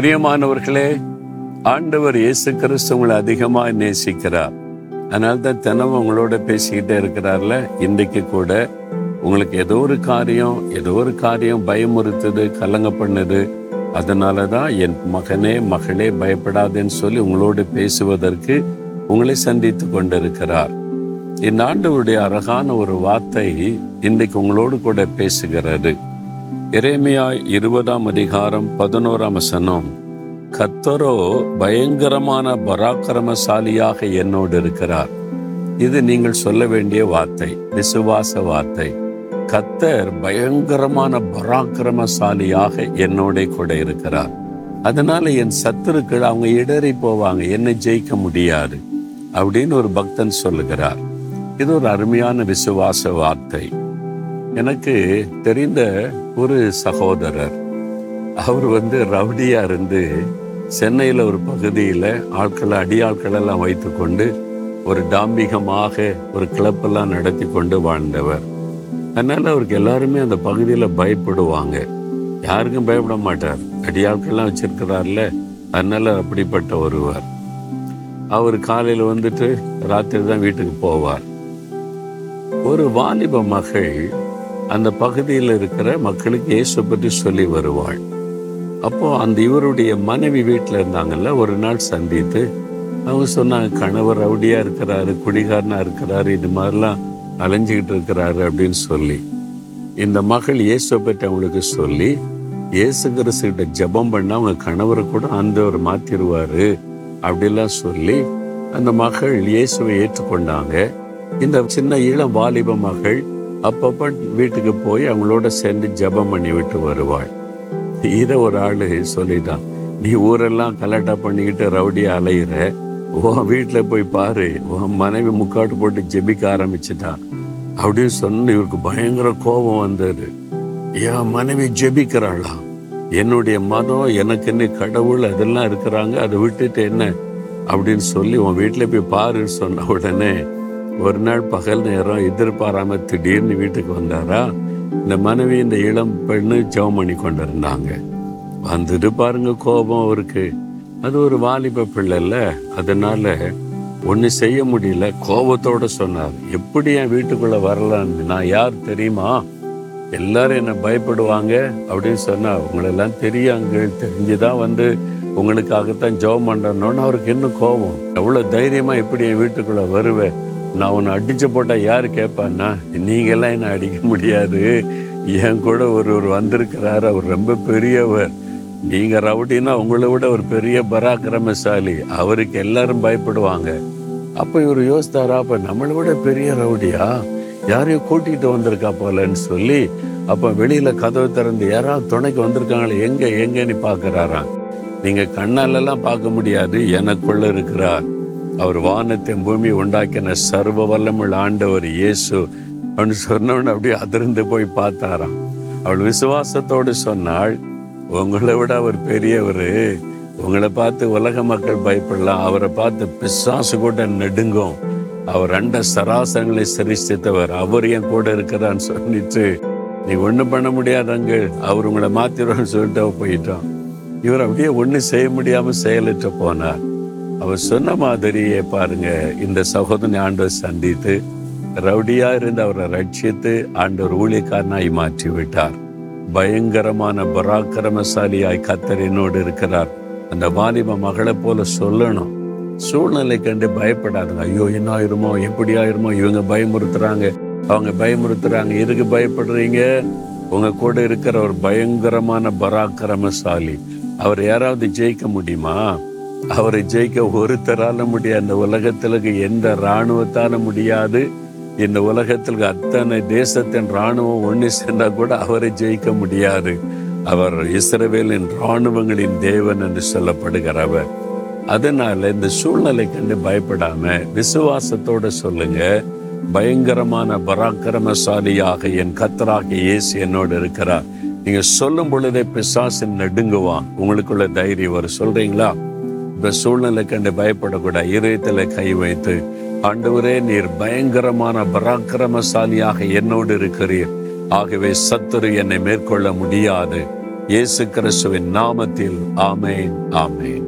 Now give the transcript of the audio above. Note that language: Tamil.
பிரியமானவர்களே ஆண்டவர் இயேசு கிறிஸ்து உங்களை அதிகமாக நேசிக்கிறார். அதனால தான் தினமும் உங்களோட பேசிக்கிட்டே இருக்கிறார்ல இன்றைக்கு கூட உங்களுக்கு ஏதோ ஒரு காரியம் ஏதோ ஒரு காரியம் பயமுறுத்துது கலங்க பண்ணுது. அதனால தான் என் மகனே மகளே பயப்படாதேன்னு சொல்லி உங்களோடு பேசுவதற்கு உங்களை சந்தித்து கொண்டிருக்கிறார். இந்த ஆண்டவருடைய அழகான ஒரு வார்த்தை இன்றைக்கு உங்களோடு கூட பேசுகிறது. எரேமியா இருபதாம் அதிகாரம் பதினோராம் வசனம். கத்தரோ பயங்கரமான பராக்கிரமசாலியாக என்னோடு இருக்கிறார். இது நீங்கள் சொல்ல வேண்டிய வார்த்தை விசுவாச வார்த்தை. கத்தர் பயங்கரமான பராக்கிரமசாலியாக என்னோட கூட இருக்கிறார். அதனால என் சத்துருக்கள் அவங்க இடறி போவாங்க என்னை ஜெயிக்க முடியாது அப்படின்னு ஒரு பக்தன் சொல்லுகிறார். இது ஒரு அருமையான விசுவாச வார்த்தை. எனக்கு தெரிந்த ஒரு சகோதரர். அவர் வந்து ரவுடியா இருந்து சென்னையில் ஒரு பகுதியில் ஆட்களை அடியாட்களெல்லாம் வைத்து வைத்துக்கொண்டு ஒரு டாம்பிகமாக ஒரு கிளப்பெல்லாம் நடத்தி கொண்டு வாழ்ந்தவர். அதனால் அவருக்கு எல்லாருமே அந்த பகுதியில் பயப்படுவாங்க. யாருக்கும் பயப்பட மாட்டார். அடியாட்கள்லாம் வச்சிருக்கிறார்ல அதனால் அப்படிப்பட்ட ஒருவர். அவர் காலையில் வந்துட்டு ராத்திரி தான் வீட்டுக்கு போவார். ஒரு வாலிப மகள் அந்த பகுதியில் இருக்கிற மக்களுக்கு இயேசு பற்றி சொல்லி வருவாள். அப்போ அந்த இவருடைய மனைவி வீட்டில் இருந்தாங்கல்ல ஒரு நாள் சந்தித்து அவங்க சொன்னாங்க கணவர் ரவுடியாக இருக்கிறாரு குடிகாரனாக இருக்கிறாரு இது மாதிரிலாம் அலைஞ்சிக்கிட்டு இருக்கிறாரு அப்படின்னு சொல்லி. இந்த மகள் இயேசுவை பற்றி அவங்களுக்கு சொல்லி இயேசு கிறிஸ்துகிட்ட ஜெபம் பண்ண அவங்க கணவரை கூட ஆண்டவர் மாத்திடுவார் அப்படிலாம் சொல்லி அந்த மகள் இயேசுவை ஏற்றுக்கொண்டாங்க. இந்த சின்ன இளம் வாலிப மகள் அப்பப்ப வீட்டுக்கு போய் அவங்களோட சேர்ந்து ஜெபம் பண்ணி விட்டு வருவாள். இதை ஒரு ஆளு சொல்லிட்டான் நீ ஊரெல்லாம் கலாட்டா பண்ணிக்கிட்டு ரவுடியாக அலையிற? உன் வீட்டில் போய் பாரு உன் மனைவி முக்காட்டு போட்டு ஜெபிக்க ஆரம்பிச்சிட்டா அப்படின்னு சொன்ன இவருக்கு பயங்கர கோபம் வந்தது. என் மனைவி ஜெபிக்கிறாளா? என்னுடைய மதம் எனக்குன்னு கடவுள் அதெல்லாம் இருக்கிறாங்க அதை விட்டுட்டு என்ன? அப்படின்னு சொல்லி உன் வீட்டில் போய் பாருன்னு சொன்ன உடனே ஒரு நாள் பகல் நேரம் எதிர்பாராம திடீர்னு வீட்டுக்கு வந்தாரா? இந்த மனைவி இந்த இளம் பெண்ணு ஜெபம் பண்ணி கொண்டிருந்தாங்க. வந்துட்டு பாருங்க கோபம் அவருக்கு. அது ஒரு வாலிப பிள்ளைல்ல அதனால ஒண்ணு செய்ய முடியல. கோபத்தோட சொன்னார். எப்படி என் வீட்டுக்குள்ள வரலான்னு? நான் யார் தெரியுமா? எல்லாரும் என்ன பயப்படுவாங்க அப்படின்னு சொன்னா. உங்களெல்லாம் தெரியாங்க தெரிஞ்சுதான் வந்து உங்களுக்காகத்தான் ஜெபம் பண்ணணும்னு அவருக்கு இன்னும் கோபம். எவ்வளவு தைரியமா எப்படி என் வீட்டுக்குள்ள வருவேன் நான் உன்னை அடிச்சு போட்டால் யார் கேட்பான்னா நீங்கள்லாம் என்னை அடிக்க முடியாது. என் கூட ஒருவர் வந்திருக்கிறார் அவர் ரொம்ப பெரியவர். நீங்கள் ரவுடினா உங்களை விட ஒரு பெரிய பராக்கிரமசாலி. அவருக்கு எல்லாரும் பயப்படுவாங்க. அப்போ இவர் யோசித்தாரா அப்போ நம்மளை விட பெரிய ரவுடியா? யாரையும் கூட்டிகிட்டு வந்திருக்கா போலன்னு சொல்லி அப்போ வெளியில் கதவு திறந்து யாராவது துணைக்கு வந்திருக்காங்களே எங்கே எங்கேன்னு பார்க்குறாராம். நீங்கள் கண்ணாலெல்லாம் பார்க்க முடியாது எனக்குள்ளே இருக்கிறார். அவர் வானத்தை பூமி உண்டாக்கின சர்வ வல்லமுள்ள ஆண்டவர் இயேசு. அப்படின்னு சொன்னவன் அப்படியே அதிர்ந்து போய் பார்த்தாராம். அவள் விசுவாசத்தோடு சொன்னாள் உங்களை விட அவர் பெரியவர். உங்களை பார்த்து உலக மக்கள் பயப்படலாம். அவரை பார்த்து பிசாசு கூட நெடுங்கும். அவர் அண்ட சராசரங்களை சரிசித்தவர் அவர் என் கூட இருக்கிறான்னு சொல்லிட்டு நீ ஒண்ணும் பண்ண முடியாதங்க அவர் உங்களை மாத்திருவான்னு சொல்லிட்டு போயிட்டான். இவர் அப்படியே ஒண்ணும் செய்ய முடியாம செயலற்று போனார். அவர் சொன்ன மாதிரியே பாருங்க இந்த சகோதரனை ஆண்டவர் சந்தித்து ரவுடியா இருந்து அவரை ரட்சித்து ஆண்டவர் ஊழியக்காரனாய் மாற்றி விட்டார் பயங்கரமான பராக்கிரமசாலியாய் கத்தர் என்னோடு இருக்கிறார். அந்த வாலிப மகளை போல சொல்லணும். சூழ்நிலை கண்டு பயப்படாதுங்க. ஐயோ என்ன ஆயிருமோ எப்படி ஆயிருமோ இவங்க பயமுறுத்துறாங்க. அவங்க பயமுறுத்துறாங்க. எதுக்கு பயப்படுறீங்க? உங்க கூட இருக்கிற ஒரு பயங்கரமான பராக்கிரமசாலி. அவர் யாராவது ஜெயிக்க முடியுமா? அவரை ஜெயிக்க ஒருத்தரால முடியாது இந்த உலகத்திலுக்கு எந்த இராணுவத்தால முடியாது. இந்த உலகத்திலுக்கு அத்தனை தேசத்தின் இராணுவம் ஒன்று சேர்ந்தா கூட அவரை ஜெயிக்க முடியாது. அவர் இஸ்ரவேலின் இராணுவங்களின் தேவன் என்று சொல்லப்படுகிறவர் அதனால இந்த சூழ்நிலை கண்டு பயப்படாம விசுவாசத்தோட சொல்லுங்க. பயங்கரமான பராக்கிரமசாலியாக என் கத்தராக இயேசு என்னோடு இருக்கிறார். நீங்க சொல்லும் பொழுதே பிசாசின் நடுங்குவான். உங்களுக்குள்ள தைரியம் வரும். சொல்றீங்களா? இந்த சூழ்நிலை கண்டு பயப்படக்கூடாது. இதயத்தில் கை வைத்து ஆண்டவரே நீர் பயங்கரமான பராக்கிரமசாலியாக என்னோடு இருக்கிறீர். ஆகவே சத்துரு என்னை மேற்கொள்ள முடியாது. இயேசு கிறிஸ்துவின் நாமத்தில் ஆமேன் ஆமேன்.